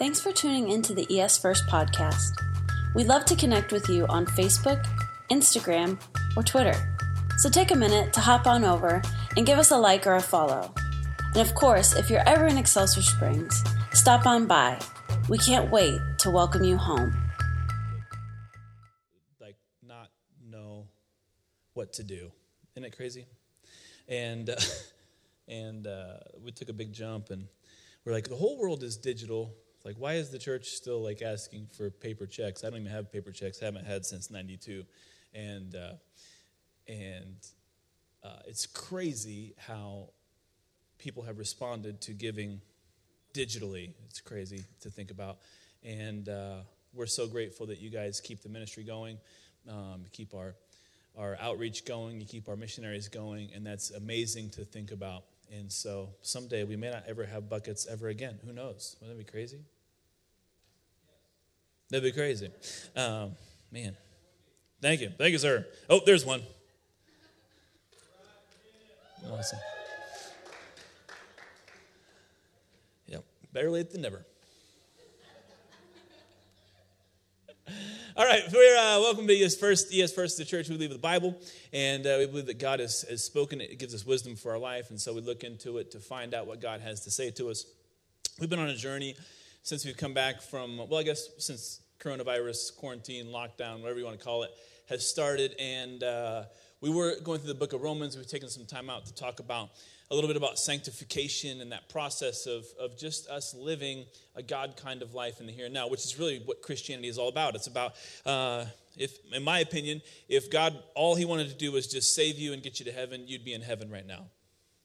Thanks for tuning into the ES First podcast. We'd love to connect with you on Facebook, Instagram, or Twitter. So take a minute to hop on over and give us a like or a follow. And of course, if you're ever in Excelsior Springs, stop on by. We can't wait to welcome you home. Like, not know what to do. Isn't it crazy? And, uh, and uh, we took a big jump and we're like, the whole world is digital. Like, why is the church still like asking for paper checks? I don't even have paper checks. I haven't had since '92, and uh, and uh, it's crazy how people have responded to giving digitally. It's crazy to think about, and uh, we're so grateful that you guys keep the ministry going, um, keep our our outreach going, you keep our missionaries going, and that's amazing to think about. And so someday we may not ever have buckets ever again. Who knows? Wouldn't that be crazy? That'd be crazy. Um, man. Thank you. Thank you, sir. Oh, there's one. Awesome. Yep. Better late than never. All right, we're uh, welcome to ES First. ES First, the church we believe the Bible, and uh, we believe that God has, has spoken. It gives us wisdom for our life, and so we look into it to find out what God has to say to us. We've been on a journey since we've come back from, well, I guess since coronavirus, quarantine, lockdown, whatever you want to call it, has started, and uh, we were going through the book of Romans. We've taken some time out to talk about a little bit about sanctification and that process of, of just us living a God kind of life in the here and now, which is really what Christianity is all about. It's about, uh, if, in my opinion, if God, all he wanted to do was just save you and get you to heaven, you'd be in heaven right now.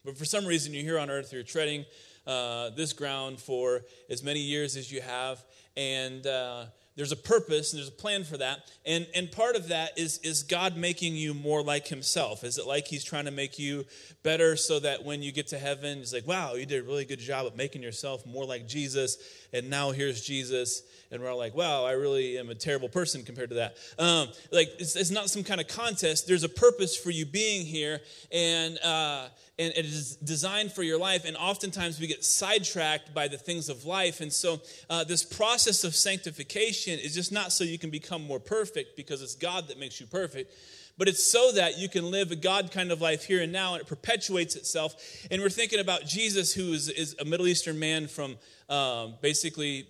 But for some reason, you're here on earth, you're treading uh, this ground for as many years as you have, and uh, there's a purpose and there's a plan for that. And and part of that is is god making you more like himself? Is it like he's trying to make you better so that when you get to heaven it's like wow you did a really good job at making yourself more like jesus and now here's jesus. And we're all like wow i really am a terrible person compared to that. Um, like it's, it's, not some kind of contest. There's a purpose for you being here. And uh, and it is designed for your life. And oftentimes we get sidetracked by the things of life. And so uh, this process of sanctification is just not so you can become more perfect because it's God that makes you perfect. But it's so that you can live a God kind of life here and now, and it perpetuates itself. And we're thinking about Jesus, who is, is a Middle Eastern man from um, basically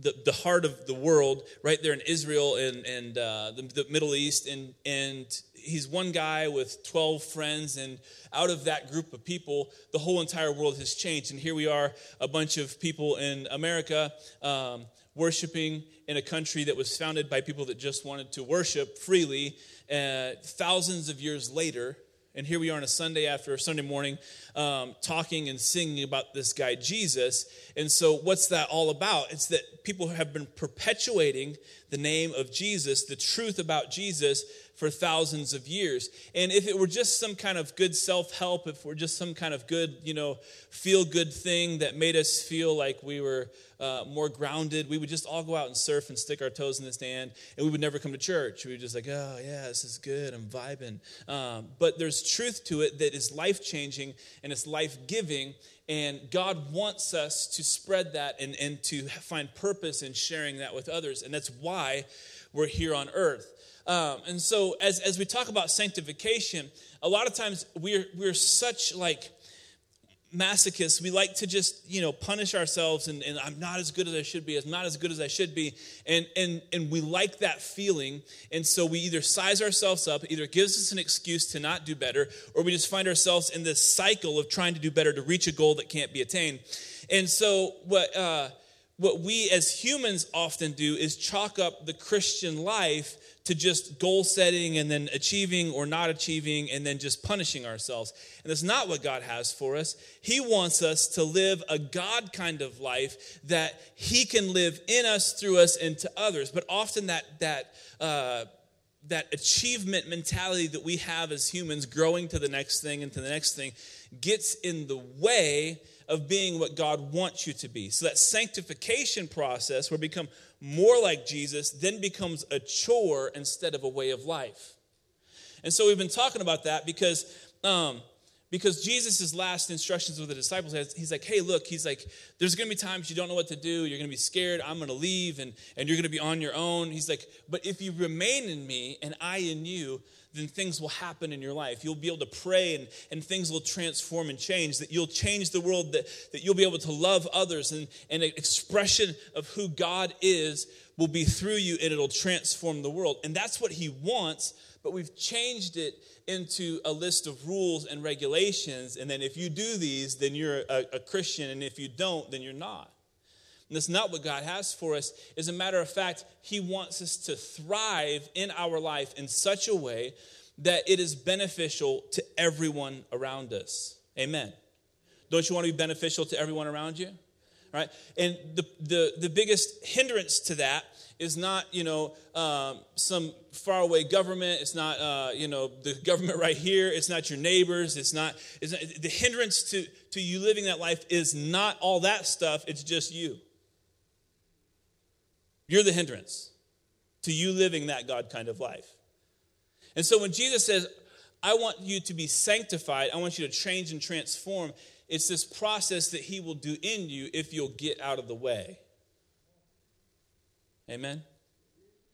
the, the heart of the world, right there in Israel and, and uh, the, the Middle East. And, and he's one guy with 12 friends and out of that group of people the whole entire world has changed and here we are a bunch of people in america um, worshiping in a country that was founded by people that just wanted to worship freely uh, thousands of years later and here we are on a Sunday after a Sunday morning um, talking and singing about this guy, Jesus. And so, what's that all about? It's that people have been perpetuating the name of Jesus, the truth about Jesus, for thousands of years. And if it were just some kind of good self help, if we're just some kind of good, you know, feel good thing that made us feel like we were uh, more grounded, we would just all go out and surf and stick our toes in the sand, and we would never come to church. We would just like, oh, yeah, this is good, I'm vibing. Um, but there's truth to it that is life changing and it's life giving. And God wants us to spread that and, and to find purpose in sharing that with others. And that's why we're here on earth. Um, and so, as, as we talk about sanctification, a lot of times we're, we're such like masochists. We like to just, you know, punish ourselves and, and I'm not as good as I should be, I'm not as good as I should be. And, and, and we like that feeling. And so we either size ourselves up, either gives us an excuse to not do better, or we just find ourselves in this cycle of trying to do better to reach a goal that can't be attained. And so, what, uh, what we as humans often do is chalk up the Christian life to just goal setting and then achieving or not achieving and then just punishing ourselves. And that's not what God has for us. He wants us to live a God kind of life that He can live in us, through us, and to others. But often that, that, uh, that achievement mentality that we have as humans, growing to the next thing and to the next thing, gets in the way of being what God wants you to be. So that sanctification process, where we become more like Jesus, then becomes a chore instead of a way of life. And so we've been talking about that because um, because Jesus' last instructions with the disciples, he's like, hey, look, he's like, there's going to be times you don't know what to do. You're going to be scared. I'm going to leave and, and you're going to be on your own. He's like, but if you remain in me and I in you, then things will happen in your life. You'll be able to pray and, and things will transform and change, that you'll change the world, that, that you'll be able to love others, and, and an expression of who God is will be through you and it'll transform the world. And that's what he wants, but we've changed it into a list of rules and regulations. And then if you do these, then you're a, a Christian, and if you don't, then you're not. And that's not what God has for us. As a matter of fact, He wants us to thrive in our life in such a way that it is beneficial to everyone around us. Amen. Don't you want to be beneficial to everyone around you? Right? And the, the, the biggest hindrance to that is not, you know, um, some faraway government. It's not, uh, you know, the government right here. It's not your neighbors. It's not, it's not, the hindrance to, to you living that life is not all that stuff. It's just you. You're the hindrance to you living that God kind of life. And so when Jesus says, I want you to be sanctified, I want you to change and transform, it's this process that He will do in you if you'll get out of the way. Amen?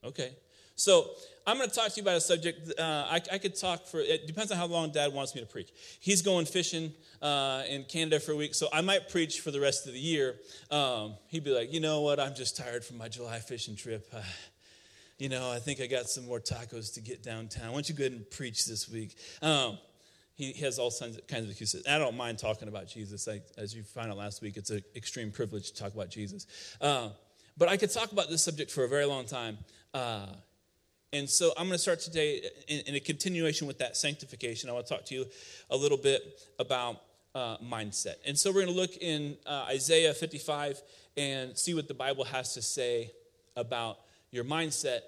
Okay. So I'm going to talk to you about a subject. Uh, I, I, could talk for, it depends on how long dad wants me to preach. He's going fishing uh, in Canada for a week, so I might preach for the rest of the year. Um, he'd be like, you know what, I'm just tired from my July fishing trip. Uh, you know, I think I got some more tacos to get downtown. Why don't you go ahead and preach this week? Um, he has all kinds of, excuses. I don't mind talking about Jesus. I, as you found out last week, it's an extreme privilege to talk about Jesus. Uh, but I could talk about this subject for a very long time. Uh, and so I'm going to start today in, in, a continuation with that sanctification. I want to talk to you a little bit about uh, mindset. And so we're going to look in uh, Isaiah 55 and see what the Bible has to say about your mindset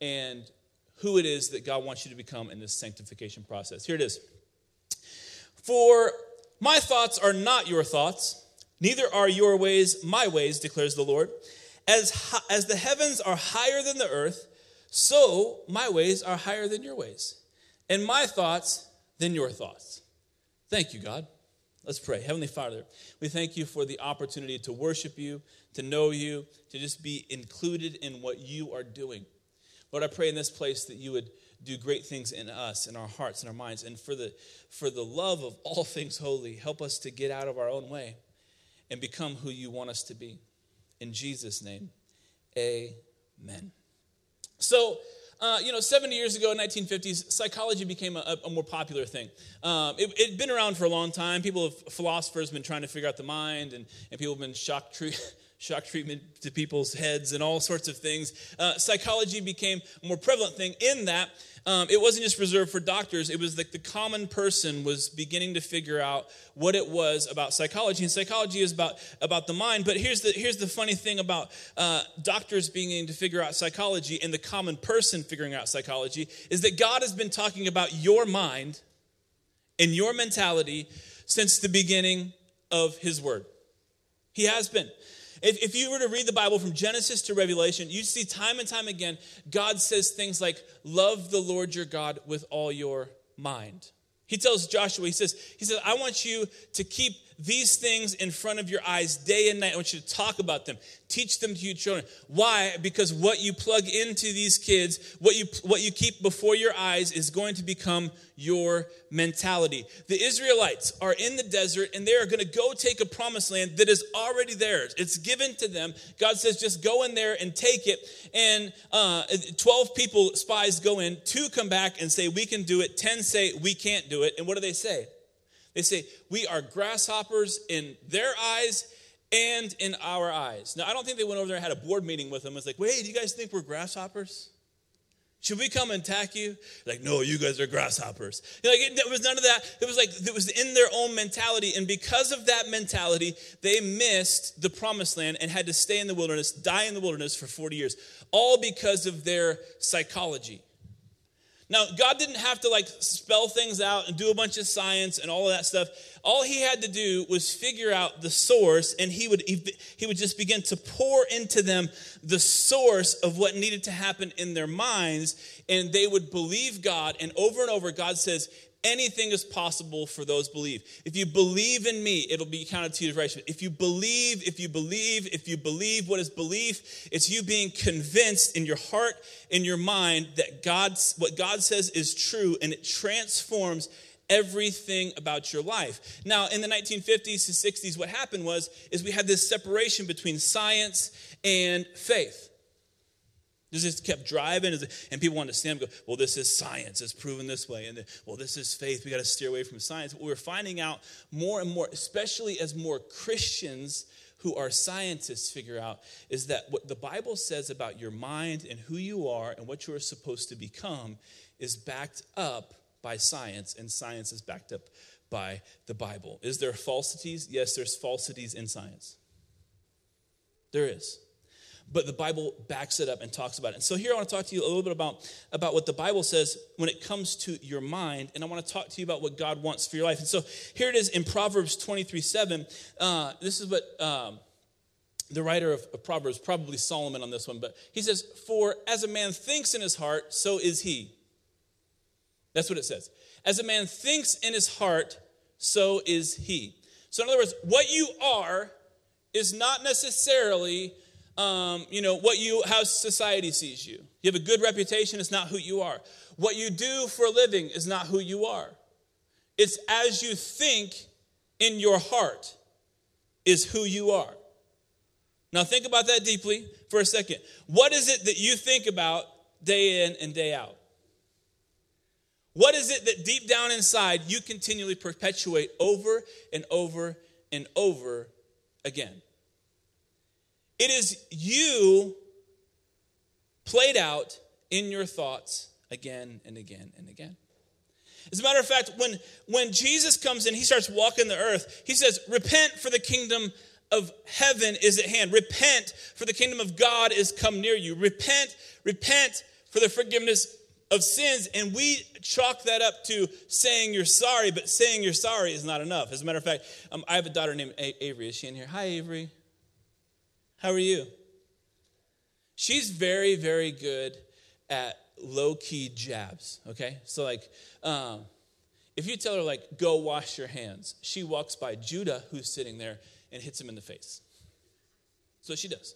and who it is that God wants you to become in this sanctification process. Here it is. For my thoughts are not your thoughts, neither are your ways my ways, declares the Lord. As, as the heavens are higher than the earth, so my ways are higher than your ways, and my thoughts than your thoughts. Thank you, God. Let's pray. Heavenly Father, we thank you for the opportunity to worship you, to know you, to just be included in what you are doing. Lord, I pray in this place that you would do great things in us, in our hearts, in our minds. And for the, for the love of all things holy, help us to get out of our own way and become who you want us to be. In Jesus' name, amen. So, uh, you know, 70 years ago, in 1950s, psychology became a, a more popular thing. Um, it had been around for a long time. People, have, philosophers, been trying to figure out the mind, and, and people have been shock treated. shock treatment to people's heads and all sorts of things. Uh, psychology became a more prevalent thing in that um, it wasn't just reserved for doctors. It was like the common person was beginning to figure out what it was about psychology. And psychology is about, about the mind. But here's the, here's the funny thing about uh, doctors beginning to figure out psychology and the common person figuring out psychology is that God has been talking about your mind and your mentality since the beginning of his word. He has been. If, if you were to read the Bible from Genesis to Revelation, you'd see time and time again, God says things like, Love the Lord your God with all your mind. He tells Joshua, he says, he says, I want you to keep these things in front of your eyes day and night. I want you to talk about them. Teach them to your children. Why? Because what you plug into these kids, what you what you keep before your eyes is going to become your mentality. The Israelites are in the desert and they are going to go take a promised land that is already theirs. It's given to them. God says, just go in there and take it. And uh, 12 people, spies, go in. Two come back and say, we can do it. 10 say, we can't do it. And what do they say? They say, We are grasshoppers in their eyes and in our eyes. Now, I don't think they went over there and had a board meeting with them. It's like, Wait, do you guys think we're grasshoppers? Should we come and attack you? Like, no, you guys are grasshoppers. You know, like, it, there was none of that. It was like, it was in their own mentality. And because of that mentality, they missed the promised land and had to stay in the wilderness, die in the wilderness for 40 years, all because of their psychology. Now, God didn't have to like spell things out and do a bunch of science and all of that stuff. All he had to do was figure out the source, and he would, he would just begin to pour into them the source of what needed to happen in their minds, and they would believe God. And over and over, God says, anything is possible for those believe. If you believe in me, it'll be counted to you as righteousness. If you believe, if you believe, if you believe, what is belief? It's you being convinced in your heart, in your mind, that God's what God says is true, and it transforms everything about your life. Now, in the 1950s to 60s, what happened was is we had this separation between science and faith. Just kept driving, and people wanted to stand and go, Well, this is science, it's proven this way. And then, well, this is faith, we got to steer away from science. What we're finding out more and more, especially as more Christians who are scientists figure out, is that what the Bible says about your mind and who you are and what you are supposed to become is backed up by science, and science is backed up by the Bible. Is there falsities? Yes, there's falsities in science. There is but the Bible backs it up and talks about it. And so here I want to talk to you a little bit about, about what the Bible says when it comes to your mind, and I want to talk to you about what God wants for your life. And so here it is in Proverbs 23 7. Uh, this is what um, the writer of, of Proverbs, probably Solomon on this one, but he says, For as a man thinks in his heart, so is he. That's what it says. As a man thinks in his heart, so is he. So, in other words, what you are is not necessarily um, you know, what you, how society sees you. You have a good reputation, it's not who you are. What you do for a living is not who you are. It's as you think in your heart is who you are. Now, think about that deeply for a second. What is it that you think about day in and day out? What is it that deep down inside you continually perpetuate over and over and over again? It is you played out in your thoughts again and again and again. As a matter of fact, when, when Jesus comes in, he starts walking the earth, he says, Repent, for the kingdom of heaven is at hand. Repent, for the kingdom of God is come near you. Repent, repent for the forgiveness of sins. And we chalk that up to saying you're sorry, but saying you're sorry is not enough. As a matter of fact, um, I have a daughter named Avery. Is she in here? Hi, Avery. How are you? She's very, very good at low key jabs, okay? So, like, um, if you tell her, like, go wash your hands, she walks by Judah, who's sitting there, and hits him in the face. So she does,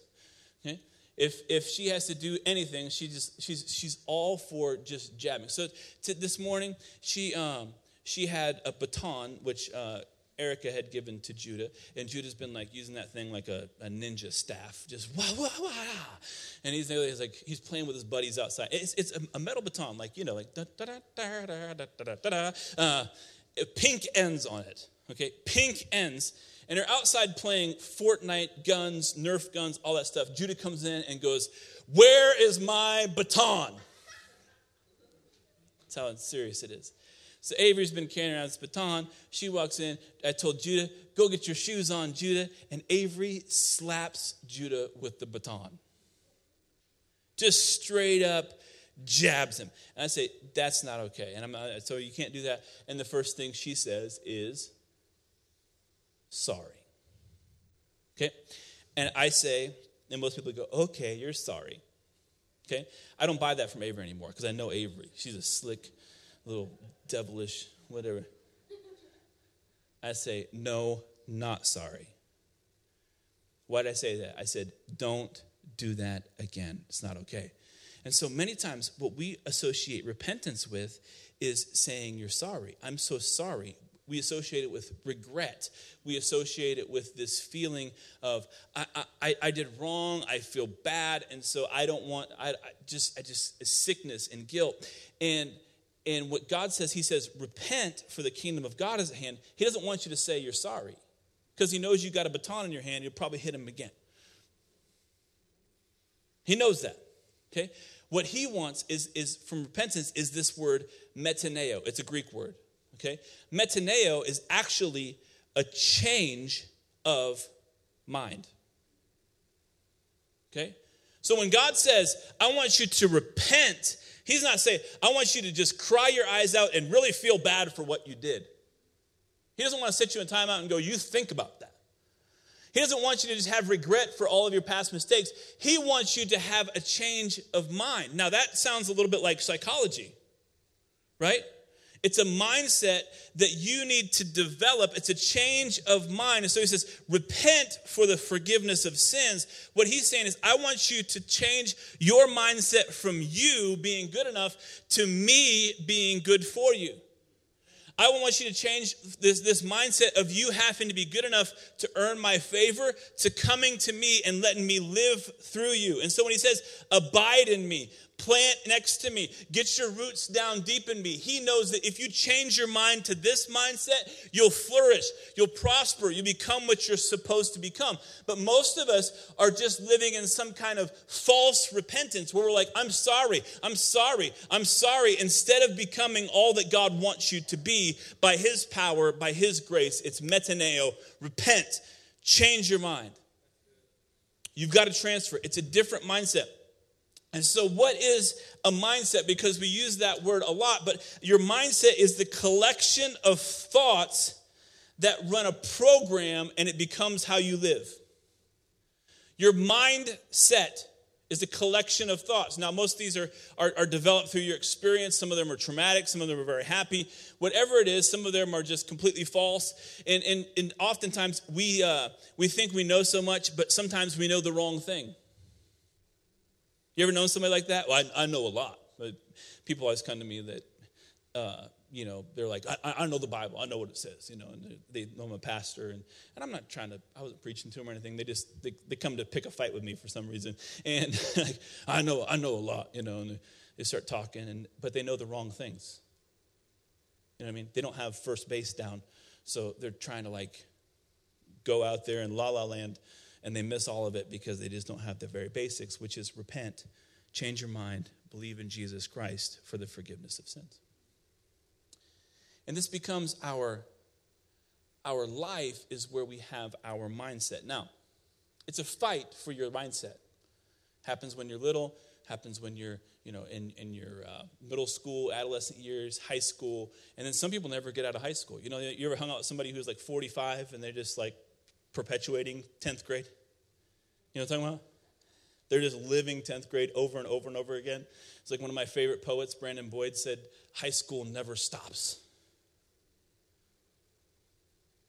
okay? If, if she has to do anything, she just she's she's all for just jabbing. So to, this morning, she um, she had a baton, which uh, Erica had given to Judah, and Judah's been like using that thing like a, a ninja staff, just wah wah wah, and he's, he's like he's playing with his buddies outside. It's, it's a, metal baton, like you know, like da da da da da da da da. Uh, pink ends on it, okay, pink ends, and they're outside playing Fortnite, guns, Nerf guns, all that stuff. Judah comes in and goes, "Where is my baton?" That's how serious it is. So Avery's been carrying around this baton. She walks in. I told Judah, go get your shoes on, Judah. And Avery slaps Judah with the baton. Just straight up jabs him. And I say, that's not okay. And I'm not, so you can't do that. And the first thing she says is, sorry. Okay? And I say, and most people go, okay, you're sorry. Okay? I don't buy that from Avery anymore because I know Avery. She's a slick little devilish, whatever. I say, no, not sorry. Why did I say that? I said, don't do that again. It's not okay. And so many times, what we associate repentance with is saying, You're sorry. I'm so sorry. We associate it with regret. We associate it with this feeling of, I, I, I did wrong, I feel bad, and so I don't want, I, I just, I just, sickness and guilt. And and what God says, He says, repent for the kingdom of God is at hand. He doesn't want you to say you're sorry because He knows you got a baton in your hand, you'll probably hit Him again. He knows that. Okay? What He wants is, is from repentance is this word metaneo. It's a Greek word. Okay? Metaneo is actually a change of mind. Okay? So when God says, I want you to repent He's not saying, I want you to just cry your eyes out and really feel bad for what you did. He doesn't want to sit you in timeout and go, You think about that. He doesn't want you to just have regret for all of your past mistakes. He wants you to have a change of mind. Now, that sounds a little bit like psychology, right? It's a mindset that you need to develop. It's a change of mind. And so he says, repent for the forgiveness of sins. What he's saying is, I want you to change your mindset from you being good enough to me being good for you. I want you to change this, this mindset of you having to be good enough to earn my favor to coming to me and letting me live through you. And so when he says, abide in me, plant next to me, get your roots down deep in me. He knows that if you change your mind to this mindset, you'll flourish, you'll prosper, you become what you're supposed to become. But most of us are just living in some kind of false repentance where we're like, I'm sorry, I'm sorry, I'm sorry, instead of becoming all that God wants you to be by His power, by His grace. It's metaneo, repent, change your mind. You've got to transfer. It's a different mindset. And so, what is a mindset? Because we use that word a lot, but your mindset is the collection of thoughts that run a program and it becomes how you live. Your mindset is a collection of thoughts. Now, most of these are, are, are, developed through your experience. Some of them are traumatic, some of them are very happy. Whatever it is, some of them are just completely false. And, and, and oftentimes we, uh, we think we know so much, but sometimes we know the wrong thing. You ever known somebody like that? Well, I, I know a lot, but people always come to me that, uh, you know, they're like, I, I, know the Bible, I know what it says, you know, and they, know I'm a pastor, and, and I'm not trying to, I wasn't preaching to them or anything. They just, they, they come to pick a fight with me for some reason, and like, I know, I know a lot, you know, and they start talking, and but they know the wrong things. You know what I mean? They don't have first base down, so they're trying to like go out there in la la land and they miss all of it because they just don't have the very basics, which is repent, change your mind, believe in Jesus Christ for the forgiveness of sins. And this becomes our our life is where we have our mindset. Now, it's a fight for your mindset. Happens when you're little, happens when you're, you know, in, in your uh, middle school, adolescent years, high school, and then some people never get out of high school. You know, you ever hung out with somebody who's like 45 and they're just like perpetuating 10th grade. You know what I'm talking about? They're just living 10th grade over and over and over again. It's like one of my favorite poets, Brandon Boyd, said, High school never stops.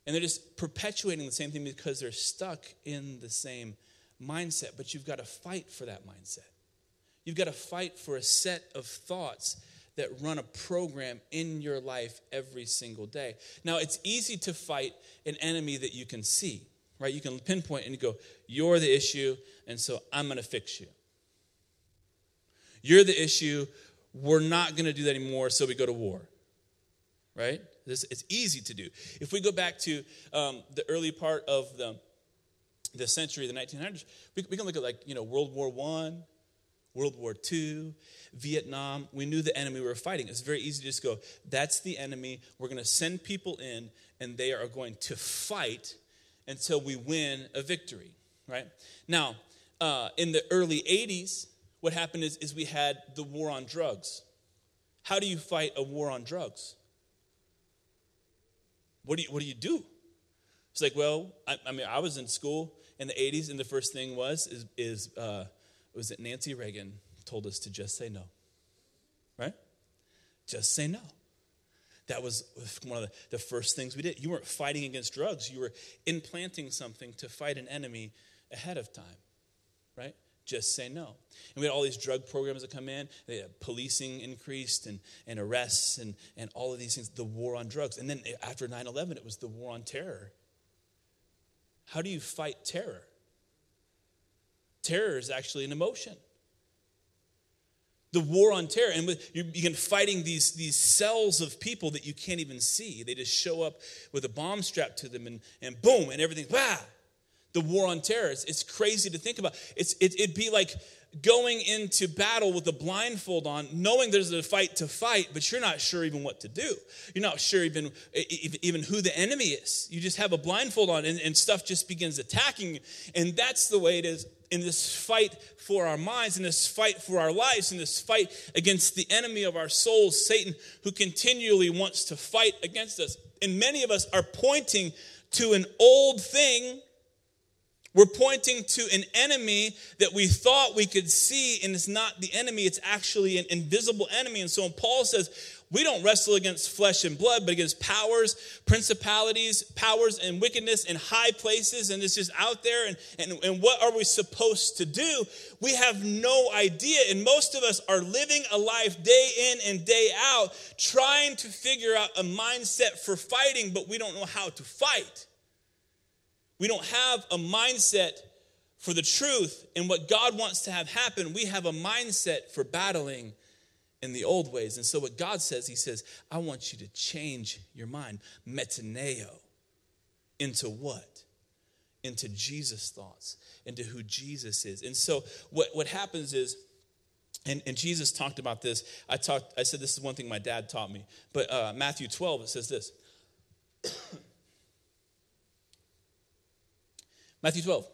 And they're just perpetuating the same thing because they're stuck in the same mindset. But you've got to fight for that mindset. You've got to fight for a set of thoughts that run a program in your life every single day. Now, it's easy to fight an enemy that you can see right? You can pinpoint and you go, You're the issue, and so I'm going to fix you. You're the issue. We're not going to do that anymore, so we go to war, right? This, it's easy to do. If we go back to um, the early part of the, the century, the 1900s, we, we can look at like, you know, World War One, World War II, Vietnam. We knew the enemy we were fighting. It's very easy to just go, that's the enemy. We're going to send people in, and they are going to fight until we win a victory, right? Now, uh, in the early 80s, what happened is, is we had the war on drugs. How do you fight a war on drugs? What do you, what do, you do? It's like, well, I, I, mean, I was in school in the 80s, and the first thing was, is, is uh, was that Nancy Reagan told us to just say no, right? Just say no. That was one of the, the first things we did. You weren't fighting against drugs, you were implanting something to fight an enemy ahead of time, right? Just say no. And we had all these drug programs that come in, policing increased and, and arrests and, and all of these things, the war on drugs. And then after 9 11, it was the war on terror. How do you fight terror? Terror is actually an emotion the war on terror. And you begin fighting these, these cells of people that you can't even see. They just show up with a bomb strapped to them and, and boom and everything. Bah! the war on terror. It's, it's crazy to think about. It's, it, it'd be like going into battle with a blindfold on knowing there's a fight to fight but you're not sure even what to do. You're not sure even even who the enemy is. You just have a blindfold on and, and stuff just begins attacking you. And that's the way it is in this fight for our minds, in this fight for our lives, in this fight against the enemy of our souls, Satan, who continually wants to fight against us. And many of us are pointing to an old thing. We're pointing to an enemy that we thought we could see, and it's not the enemy, it's actually an invisible enemy. And so when Paul says, We don't wrestle against flesh and blood, but against powers, principalities, powers, and wickedness in high places. And it's just out there. And, and, and what are we supposed to do? We have no idea. And most of us are living a life day in and day out, trying to figure out a mindset for fighting, but we don't know how to fight. We don't have a mindset for the truth and what God wants to have happen. We have a mindset for battling in the old ways. And so, what God says, He says, I want you to change your mind. Metaneo. Into what? Into Jesus' thoughts, into who Jesus is. And so, what, what happens is, and, and Jesus talked about this. I talked, I said this is one thing my dad taught me. But uh, Matthew 12, it says this. Matthew 12.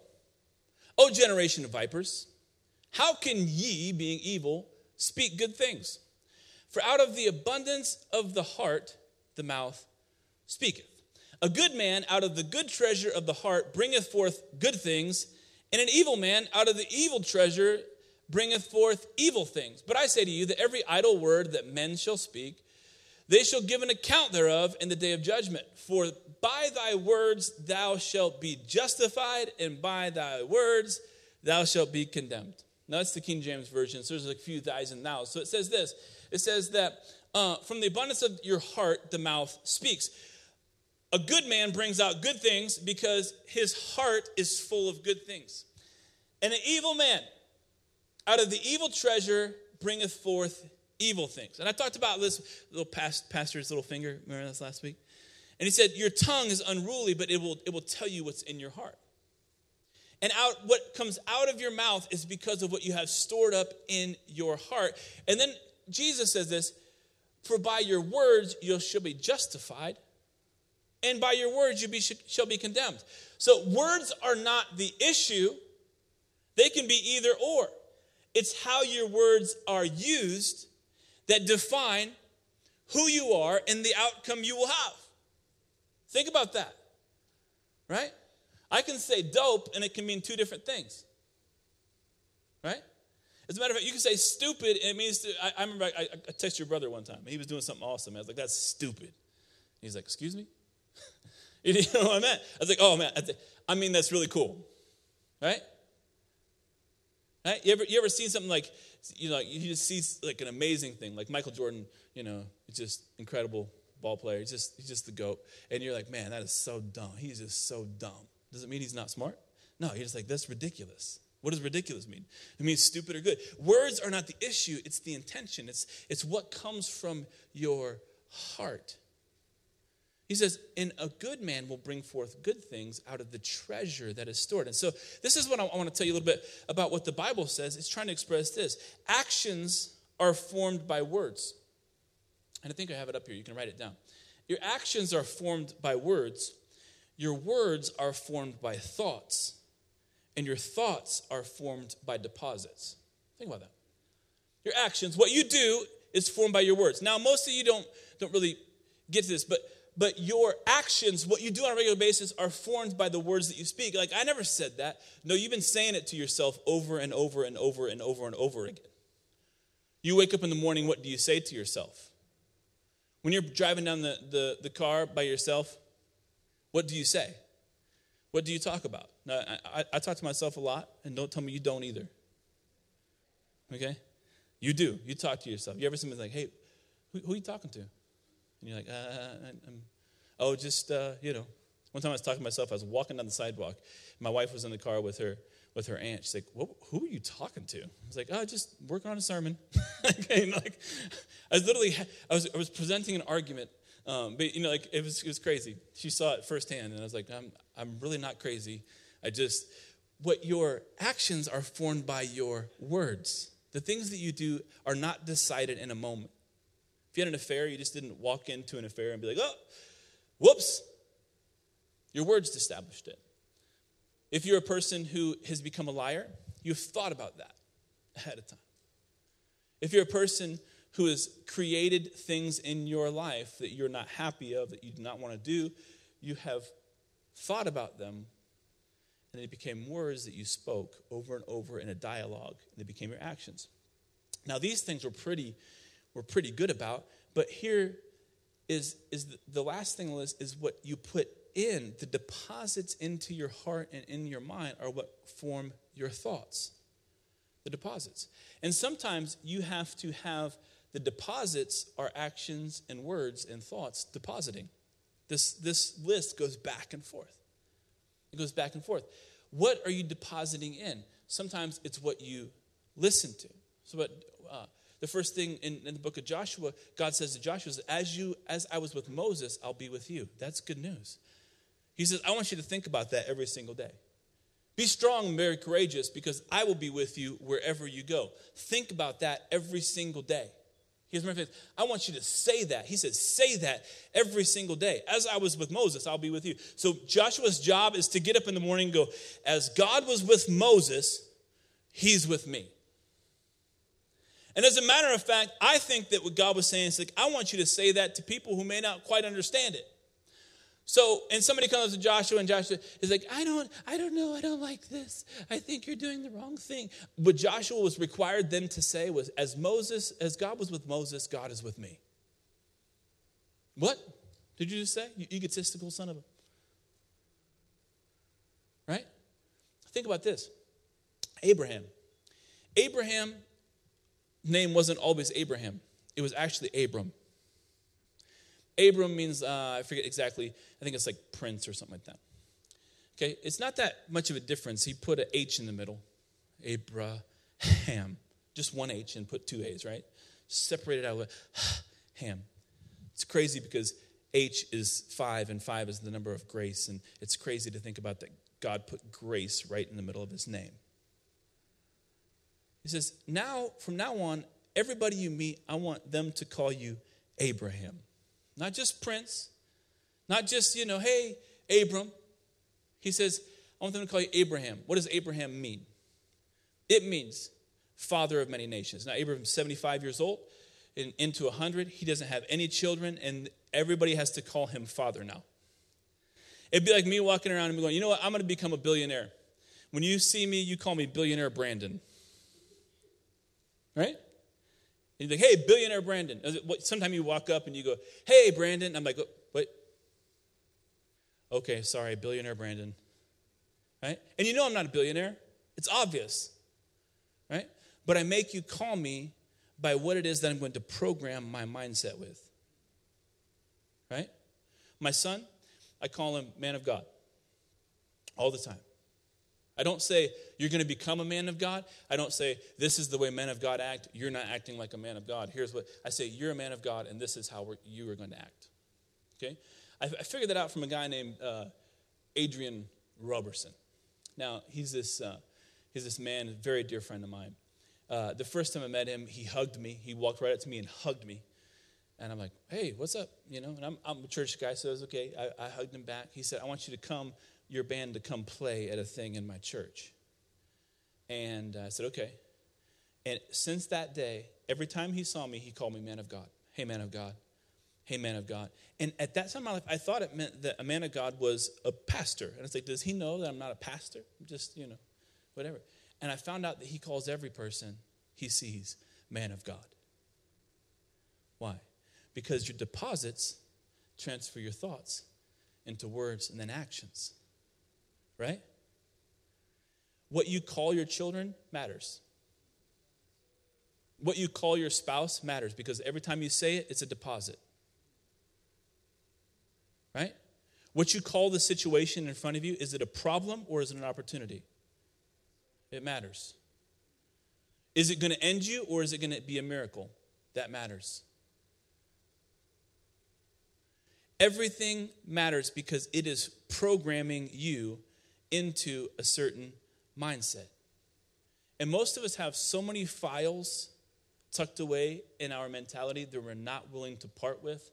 O generation of vipers, how can ye, being evil, speak good things? For out of the abundance of the heart, the mouth speaketh. A good man out of the good treasure of the heart bringeth forth good things, and an evil man out of the evil treasure bringeth forth evil things. But I say to you that every idle word that men shall speak, they shall give an account thereof in the day of judgment. For by thy words thou shalt be justified, and by thy words thou shalt be condemned. Now that's the King James Version, so there's a few thys and thous. So it says this it says that uh, from the abundance of your heart, the mouth speaks. A good man brings out good things because his heart is full of good things. And an evil man, out of the evil treasure, bringeth forth evil things. And I talked about this little past, pastor's little finger. Remember this last week? And he said, Your tongue is unruly, but it will, it will tell you what's in your heart. And out what comes out of your mouth is because of what you have stored up in your heart. And then Jesus says this For by your words you shall be justified, and by your words you be, shall be condemned. So words are not the issue, they can be either or. It's how your words are used that define who you are and the outcome you will have. Think about that, right? I can say dope and it can mean two different things, right? As a matter of fact, you can say stupid and it means, to, I, I, remember I, I texted your brother one time. And he was doing something awesome. I was like, that's stupid. He's like, excuse me? you know what I meant? I was like, oh man, I mean, that's really cool, right? Right? You ever, you ever seen something like, you know, you just see like an amazing thing, like Michael Jordan, you know, just incredible ball player. He's just, he's just the GOAT. And you're like, man, that is so dumb. He's just so dumb. Does it mean he's not smart? No, you're just like, that's ridiculous. What does ridiculous mean? It means stupid or good. Words are not the issue, it's the intention. It's, it's what comes from your heart. He says, and a good man will bring forth good things out of the treasure that is stored. And so, this is what I want to tell you a little bit about what the Bible says. It's trying to express this actions are formed by words. And I think I have it up here. You can write it down. Your actions are formed by words, your words are formed by thoughts, and your thoughts are formed by deposits. Think about that. Your actions, what you do, is formed by your words. Now, most of you don't, don't really get to this, but but your actions, what you do on a regular basis, are formed by the words that you speak. Like, I never said that. No, you've been saying it to yourself over and over and over and over and over again. You wake up in the morning, what do you say to yourself? When you're driving down the, the, the car by yourself, what do you say? What do you talk about? Now, I, I, talk to myself a lot, and don't tell me you don't either. Okay? You do. You talk to yourself. You ever somebody like, hey, who, who are you talking to? And you're like, uh, I'm, oh, just, uh, you know. One time I was talking to myself, I was walking down the sidewalk. My wife was in the car with her with her aunt. She's like, who are you talking to? I was like, oh, just working on a sermon. okay, like, I was literally, I was, I was presenting an argument, um, but, you know, like, it was, it was crazy. She saw it firsthand, and I was like, I'm, I'm really not crazy. I just, what your actions are formed by your words. The things that you do are not decided in a moment. If you had an affair, you just didn't walk into an affair and be like, oh, whoops. Your words established it. If you're a person who has become a liar, you've thought about that ahead of time. If you're a person who has created things in your life that you're not happy of, that you do not want to do, you have thought about them, and they became words that you spoke over and over in a dialogue, and they became your actions. Now, these things were pretty we're pretty good about, But here is, is the, the last thing is, is what you put in. The deposits into your heart and in your mind are what form your thoughts. The deposits. And sometimes you have to have the deposits are actions and words and thoughts depositing. This, this list goes back and forth. It goes back and forth. What are you depositing in? Sometimes it's what you listen to. So, what uh, the first thing in, in, the book of Joshua, God says to Joshua, "As you, as I was with Moses, I'll be with you." That's good news. He says, "I want you to think about that every single day. Be strong and very courageous, because I will be with you wherever you go. Think about that every single day." Here's my faith. I want you to say that. He says, say that every single day. As I was with Moses, I'll be with you. So Joshua's job is to get up in the morning and go, as God was with Moses, he's with me. And as a matter of fact, I think that what God was saying is like, I want you to say that to people who may not quite understand it. So, and somebody comes to Joshua, and Joshua is like, I don't, I don't know, I don't like this. I think you're doing the wrong thing. What Joshua was required then to say was, as Moses, as God was with Moses, God is with me. What did you just say? You egotistical son of a. Right? Think about this Abraham. Abraham name wasn't always Abraham, it was actually Abram. Abram means, uh, I forget exactly, I think it's like prince or something like that. Okay, it's not that much of a difference. He put an H in the middle. Abraham. Just one H and put two A's, right? Separated out with Ham. It's crazy because H is five and five is the number of grace. And it's crazy to think about that God put grace right in the middle of his name. He says, now, from now on, everybody you meet, I want them to call you Abraham. Not just Prince, not just, you know, hey, Abram. He says, I want them to call you Abraham. What does Abraham mean? It means father of many nations. Now, Abraham's 75 years old and into 100. He doesn't have any children, and everybody has to call him father now. It'd be like me walking around and going, you know what? I'm going to become a billionaire. When you see me, you call me billionaire Brandon. Right? And he's like, hey, billionaire Brandon. Sometimes you walk up and you go, hey, Brandon. I'm like, what? Okay, sorry, billionaire Brandon. Right? And you know I'm not a billionaire. It's obvious. Right? But I make you call me by what it is that I'm going to program my mindset with. Right? My son, I call him man of God all the time. I don't say you're going to become a man of God. I don't say this is the way men of God act. You're not acting like a man of God. Here's what I say you're a man of God, and this is how you are going to act. Okay? I, I figured that out from a guy named uh, Adrian Roberson. Now, he's this, uh, he's this man, very dear friend of mine. Uh, the first time I met him, he hugged me. He walked right up to me and hugged me. And I'm like, hey, what's up? You know, and I'm, I'm a church guy, so it was okay. I, I hugged him back. He said, I want you to come your band to come play at a thing in my church. And I said, okay. And since that day, every time he saw me, he called me man of God. Hey, man of God. Hey, man of God. And at that time in my life, I thought it meant that a man of God was a pastor. And it's like, does he know that I'm not a pastor? I'm just, you know, whatever. And I found out that he calls every person he sees man of God. Why? Because your deposits transfer your thoughts into words and then actions right? What you call your children matters. What you call your spouse matters because every time you say it, it's a deposit. Right? What you call the situation in front of you, is it a problem or is it an opportunity? It matters. Is it going to end you or is it going to be a miracle? That matters. Everything matters because it is programming you into a certain mindset. And most of us have so many files tucked away in our mentality that we're not willing to part with,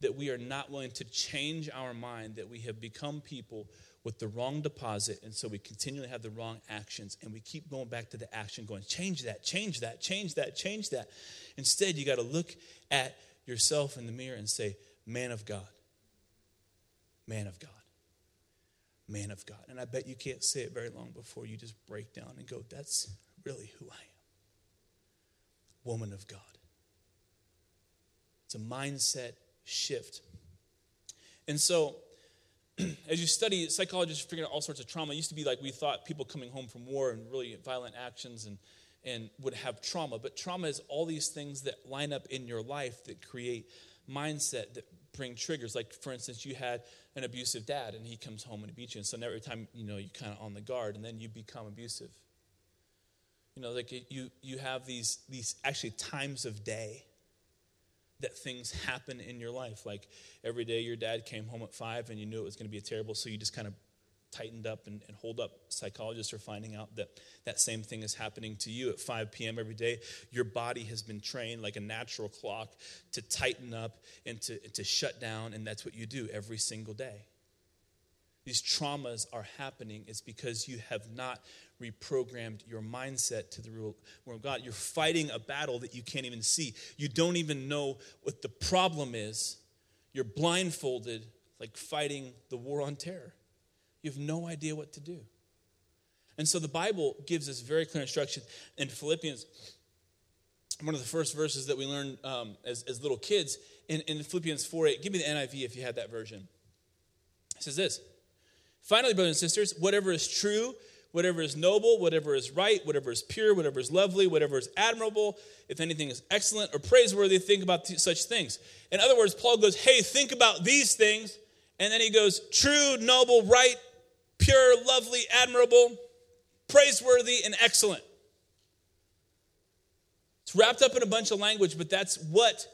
that we are not willing to change our mind, that we have become people with the wrong deposit, and so we continually have the wrong actions, and we keep going back to the action, going, change that, change that, change that, change that. Instead, you got to look at yourself in the mirror and say, Man of God, man of God man of God. And I bet you can't say it very long before you just break down and go, that's really who I am. Woman of God. It's a mindset shift. And so, as you study, psychologists figure out all sorts of trauma. It used to be like we thought people coming home from war and really violent actions and, and would have trauma. But trauma is all these things that line up in your life that create mindset that bring triggers. Like, for instance, you had an abusive dad and he comes home and beats you. And so every time, you know, you're kind of on the guard and then you become abusive. You know, like you, you have these, these actually times of day that things happen in your life. Like every day your dad came home at five and you knew it was going to be a terrible, so you just kind of tightened up and, and hold up. Psychologists are finding out that that same thing is happening to you at 5 p.m. every day. Your body has been trained like a natural clock to tighten up and to, to shut down, and that's what you do every single day. These traumas are happening is because you have not reprogrammed your mindset to the rule of God. You're fighting a battle that you can't even see. You don't even know what the problem is. You're blindfolded, like fighting the war on terror. You have no idea what to do. And so the Bible gives us very clear instruction in Philippians. One of the first verses that we learned um, as, as little kids in, in Philippians 4 8. Give me the NIV if you had that version. It says this Finally, brothers and sisters, whatever is true, whatever is noble, whatever is right, whatever is pure, whatever is lovely, whatever is admirable, if anything is excellent or praiseworthy, think about such things. In other words, Paul goes, Hey, think about these things. And then he goes, True, noble, right, pure, lovely, admirable, praiseworthy, and excellent. It's wrapped up in a bunch of language, but that's what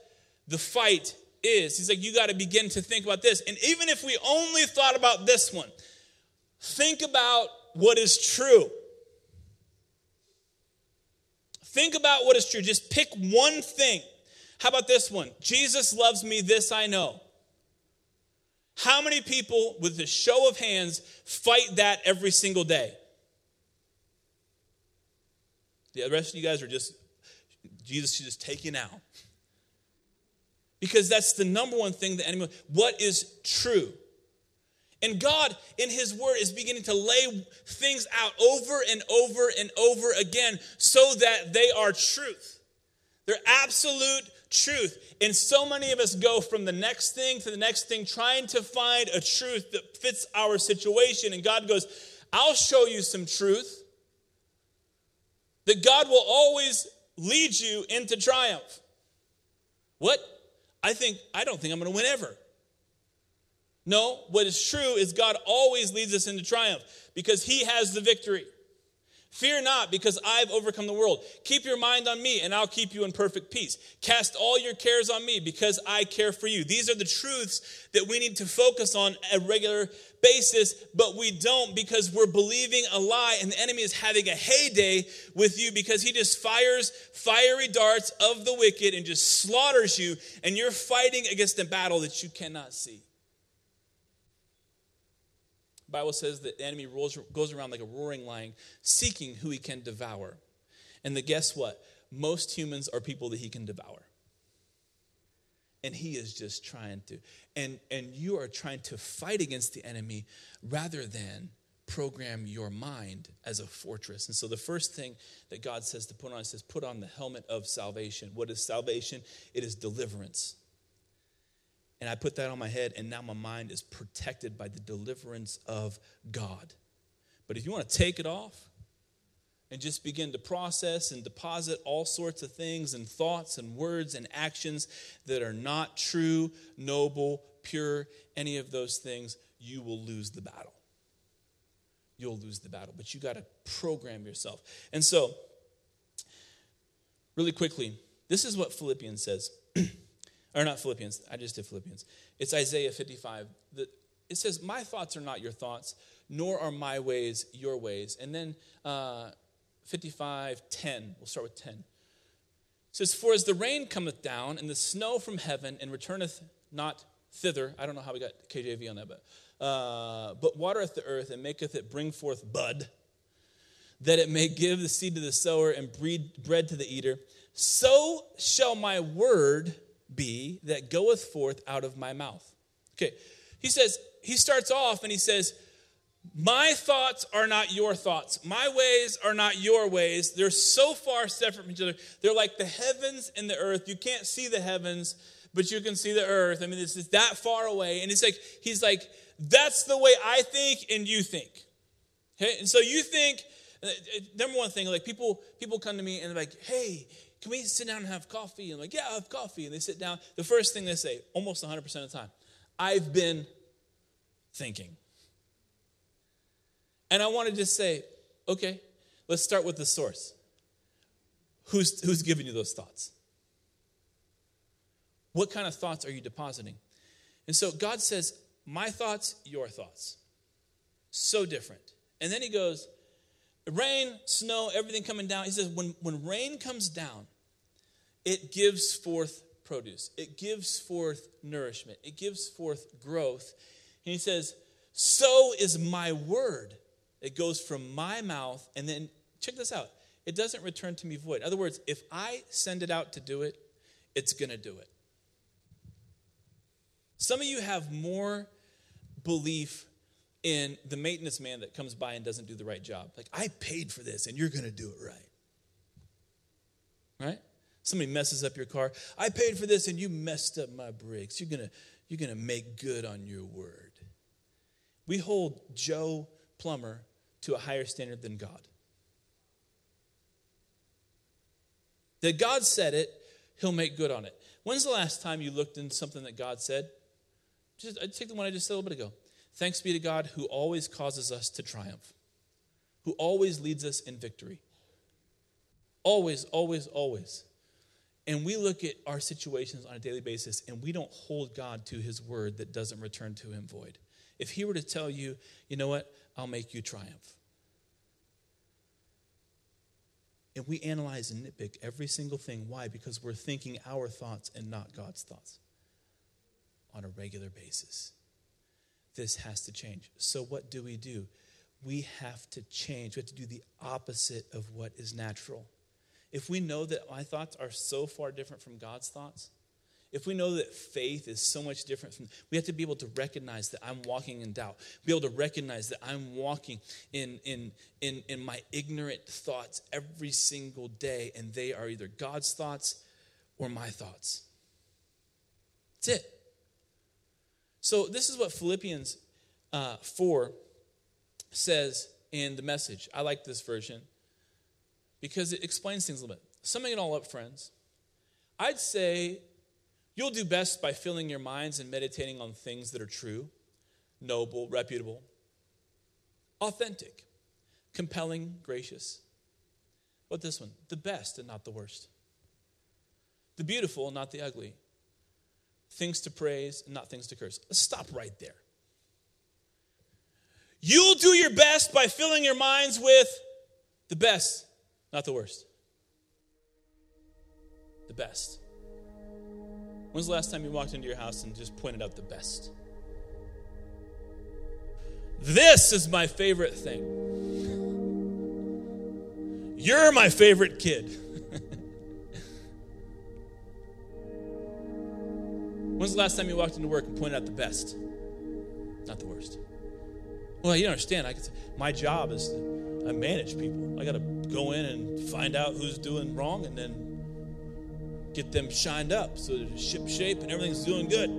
the fight is. He's like, you got to begin to think about this. And even if we only thought about this one, think about what is true. Think about what is true. Just pick one thing. How about this one? Jesus loves me, this I know. How many people, with a show of hands, fight that every single day? The rest of you guys are just, Jesus just taking out. Because that's the number one thing the enemy, what is true? And God, in His Word, is beginning to lay things out over and over and over again so that they are truth. They're absolute truth. And so many of us go from the next thing to the next thing trying to find a truth that fits our situation. And God goes, I'll show you some truth. That God will always lead you into triumph. What? I think, I don't think I'm going to win ever. No, what is true is God always leads us into triumph because He has the victory. Fear not, because I've overcome the world. Keep your mind on me, and I'll keep you in perfect peace. Cast all your cares on me, because I care for you. These are the truths that we need to focus on a regular basis, but we don't because we're believing a lie, and the enemy is having a heyday with you because he just fires fiery darts of the wicked and just slaughters you, and you're fighting against a battle that you cannot see. Bible says that the enemy rolls, goes around like a roaring lion, seeking who he can devour. And the guess what? Most humans are people that he can devour. And he is just trying to. And, and you are trying to fight against the enemy rather than program your mind as a fortress. And so the first thing that God says to put on, says, put on the helmet of salvation. What is salvation? It is deliverance. And I put that on my head, and now my mind is protected by the deliverance of God. But if you want to take it off and just begin to process and deposit all sorts of things and thoughts and words and actions that are not true, noble, pure, any of those things, you will lose the battle. You'll lose the battle, but you got to program yourself. And so, really quickly, this is what Philippians says. or not Philippians, I just did Philippians. It's Isaiah 55. It says, My thoughts are not your thoughts, nor are my ways your ways. And then uh, 55, 10. We'll start with 10. It says, For as the rain cometh down, and the snow from heaven, and returneth not thither. I don't know how we got KJV on that, but uh, but watereth the earth and maketh it bring forth bud, that it may give the seed to the sower and breed bread to the eater. So shall my word be that goeth forth out of my mouth. Okay, he says, he starts off and he says, My thoughts are not your thoughts. My ways are not your ways. They're so far separate from each other. They're like the heavens and the earth. You can't see the heavens, but you can see the earth. I mean, it's that far away. And it's like, he's like, that's the way I think and you think. Okay? And so you think, uh, uh, number one thing, like people, people come to me and they're like, hey, can we sit down and have coffee? And I'm like, yeah, I'll have coffee. And they sit down. The first thing they say, almost 100% of the time, I've been thinking. And I want to just say, okay, let's start with the source. Who's, who's giving you those thoughts? What kind of thoughts are you depositing? And so God says, My thoughts, your thoughts. So different. And then he goes, Rain, snow, everything coming down. He says, when, when rain comes down, it gives forth produce, it gives forth nourishment, it gives forth growth. And he says, So is my word. It goes from my mouth, and then check this out it doesn't return to me void. In other words, if I send it out to do it, it's going to do it. Some of you have more belief in the maintenance man that comes by and doesn't do the right job. Like, I paid for this and you're going to do it right. Right? Somebody messes up your car. I paid for this and you messed up my brakes. You're going to you're going to make good on your word. We hold Joe Plumber to a higher standard than God. That God said it, he'll make good on it. When's the last time you looked in something that God said just I take the one I just said a little bit ago. Thanks be to God who always causes us to triumph, who always leads us in victory. Always, always, always. And we look at our situations on a daily basis and we don't hold God to his word that doesn't return to him void. If he were to tell you, you know what, I'll make you triumph. And we analyze and nitpick every single thing. Why? Because we're thinking our thoughts and not God's thoughts on a regular basis. This has to change. So, what do we do? We have to change. We have to do the opposite of what is natural. If we know that my thoughts are so far different from God's thoughts, if we know that faith is so much different from, we have to be able to recognize that I'm walking in doubt, be able to recognize that I'm walking in, in, in, in my ignorant thoughts every single day, and they are either God's thoughts or my thoughts. That's it. So, this is what Philippians uh, 4 says in the message. I like this version because it explains things a little bit. Summing it all up, friends, I'd say you'll do best by filling your minds and meditating on things that are true, noble, reputable, authentic, compelling, gracious. What this one? The best and not the worst. The beautiful and not the ugly things to praise and not things to curse. Stop right there. You'll do your best by filling your minds with the best, not the worst. The best. When's the last time you walked into your house and just pointed out the best? This is my favorite thing. You're my favorite kid. When's the last time you walked into work and pointed out the best, not the worst? Well, you understand. I say, my job is to I manage people. I got to go in and find out who's doing wrong, and then get them shined up so the ship shape and everything's doing good.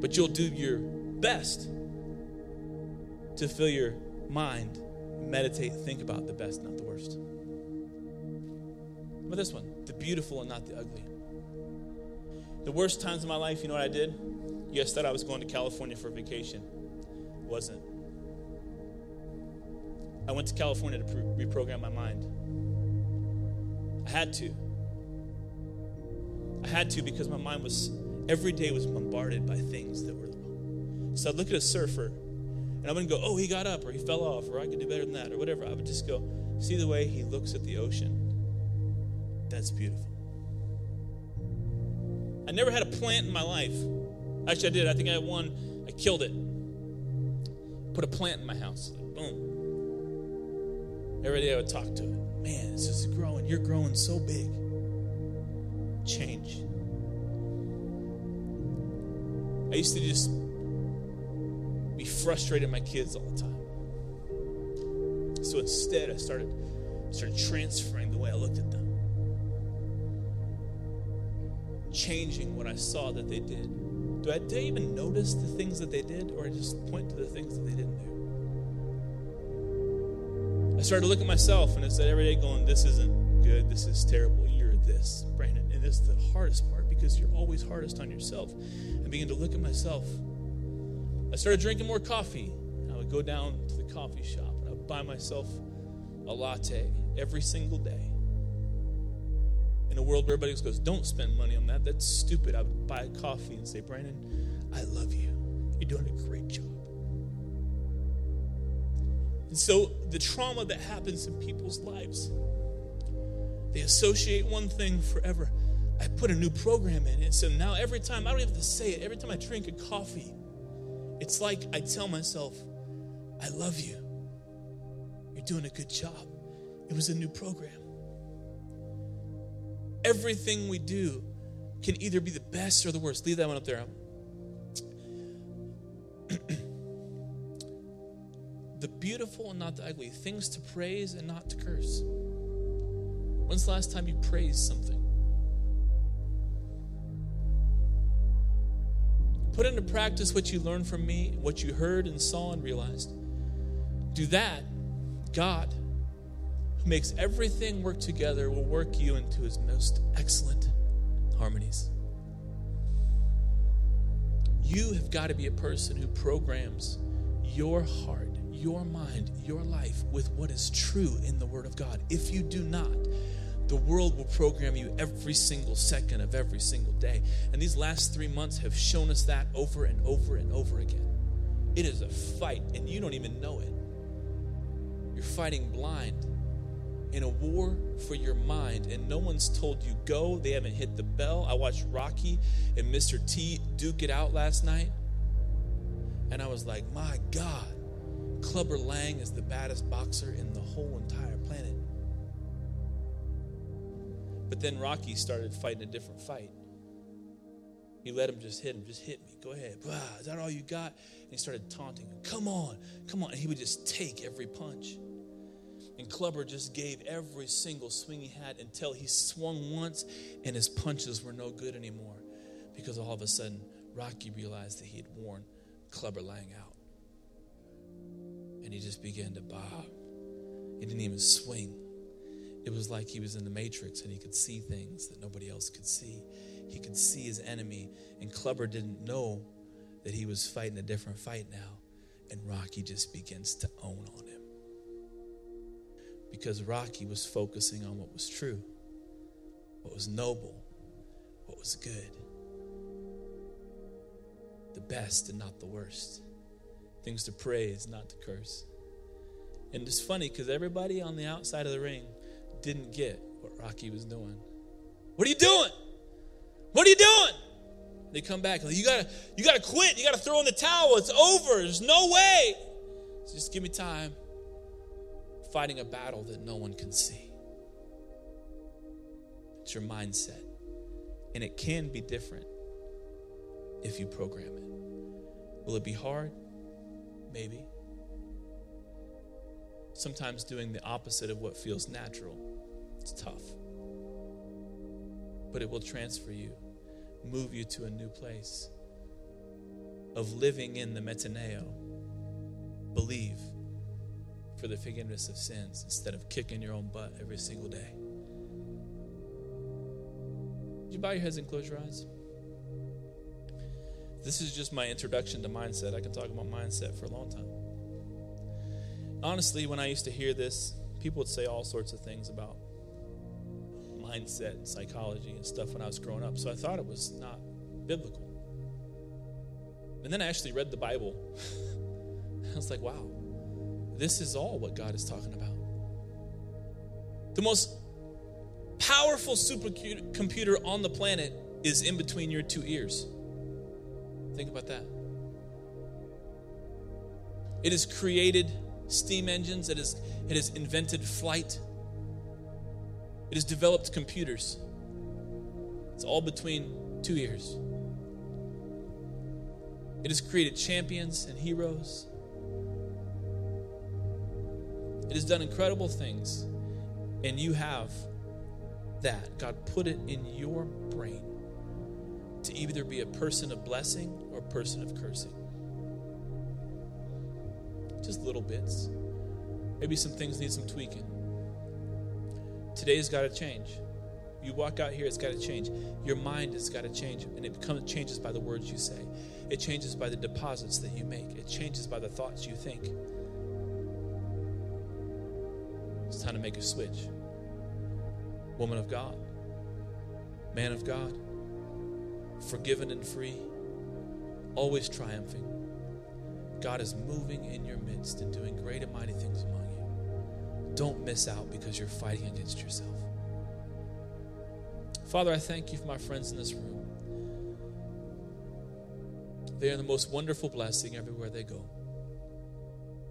But you'll do your best to fill your mind, meditate, think about the best, not the worst. But this one, the beautiful and not the ugly. The worst times in my life, you know what I did? Yes, guys thought I was going to California for vacation. Wasn't. I went to California to reprogram my mind. I had to. I had to because my mind was every day was bombarded by things that were wrong. So I'd look at a surfer and I wouldn't go, oh, he got up or he fell off or I could do better than that or whatever. I would just go, see the way he looks at the ocean? That's beautiful. I never had a plant in my life. Actually, I did. I think I had one. I killed it. Put a plant in my house. Boom. Every day I would talk to it. Man, it's just growing. You're growing so big. Change. I used to just be frustrated at my kids all the time. So instead, I started started transferring the way I looked at them changing what I saw that they did? Do I, did I even notice the things that they did, or I just point to the things that they didn't do? I started to look at myself and I said every day going, This isn't good, this is terrible, you're this, Brandon. And this is the hardest part because you're always hardest on yourself. I began to look at myself. I started drinking more coffee. I would go down to the coffee shop and I would buy myself a latte every single day. In a world where everybody goes, Don't spend money on that, that's stupid. I would buy a coffee and say, Brandon, I love you. You're doing a great job. And so the trauma that happens in people's lives, they associate one thing forever. I put a new program in it. So now every time, I don't have to say it, every time I drink a coffee, it's like I tell myself, I love you. You're doing a good job. It was a new program. Everything we do can either be the best or the worst. Leave that one up there. the beautiful and not the ugly, things to praise and not to curse. When's the last time you praised something? Put into practice what you learned from me, what you heard and saw and realized. Do that, God, who makes everything work together, will work you into his most excellent harmonies. You have got to be a person who programs your heart your mind, your life with what is true in the Word of God. If you do not, the world will program you every single second of every single day. And these last three months have shown us that over and over and over again. It is a fight, and you don't even know it. You're fighting blind in a war for your mind, and no one's told you go. They haven't hit the bell. I watched Rocky and Mr. T duke it out last night, and I was like, my God Clubber Lang is the baddest boxer in the whole entire planet. But then Rocky started fighting a different fight. He let him just hit him, just hit me. Go ahead. Bah, is that all you got? And he started taunting him. Come on, come on. And he would just take every punch. And Clubber just gave every single swing he had until he swung once and his punches were no good anymore. Because all of a sudden, Rocky realized that he had worn Clubber Lang out and he just began to bob. He didn't even swing. It was like he was in the Matrix and he could see things that nobody else could see. He could see his enemy, and Clubber didn't know that he was fighting a different fight now. And Rocky just begins to own on him. Because Rocky was focusing on what was true, what was noble, what was good, the best and not the worst things to praise, not to curse. And it's funny because everybody on the outside of the ring didn't get what Rocky was doing. What are you doing? What are you doing? They come back. You gotta, you gotta quit. You gotta throw in the towel. It's over. There's no way. So just give me time. Fighting a battle that no one can see. It's your mindset. And it can be different if you program it. Will it be hard? Maybe. Sometimes doing the opposite of what feels natural. It's tough. But it will transfer you, move you to a new place of living in the metanoia. Believe for the forgiveness of sins instead of kicking your own butt every single day. Would you bow your heads and close your eyes? This is just my introduction to mindset. I can talk about mindset for a long time. Honestly, when I used to hear this, people would say all sorts of things about mindset psychology and stuff when I was growing up. So I thought it was not biblical. And then I actually read the Bible. I was like, wow, this is all what God is talking about. The most powerful supercomputer on the planet is in between your two ears. Think about that. It has created steam engines, it has, it has invented flight, it has developed computers. It's all between two ears. It has created champions and heroes. It has done incredible things, and you have that. God put it in your brain to either be a person of blessing person of cursing. Just little bits. Maybe some things need some tweaking. Today's got to change. You walk out here, it's got to change. Your mind has got to change, and it becomes changes by the words you say. It changes by the deposits that you make. It changes by the thoughts you think. It's time to make a switch. Woman of God, man of God, forgiven and free, always triumphing. God is moving in your midst and doing great and mighty things among you. Don't miss out because you're fighting against yourself. Father, I thank you for my friends in this room. They are the most wonderful blessing everywhere they go.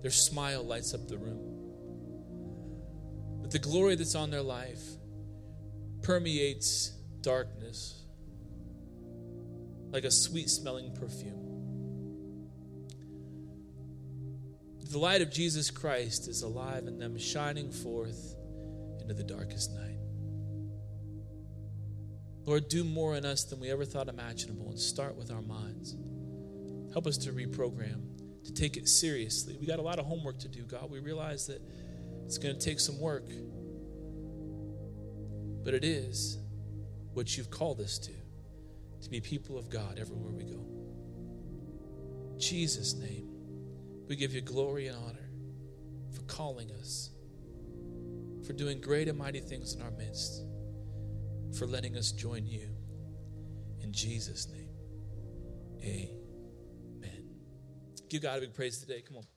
Their smile lights up the room. But the glory that's on their life permeates darkness like a sweet smelling perfume. The light of Jesus Christ is alive in them, shining forth into the darkest night. Lord, do more in us than we ever thought imaginable and start with our minds. Help us to reprogram, to take it seriously. We got a lot of homework to do, God. We realize that it's going to take some work, but it is what you've called us to, to be people of God everywhere we go. In Jesus' name, we give you glory and honor for calling us, for doing great and mighty things in our midst for letting us join you. In Jesus' name, amen. Give God a big praise today. Come on.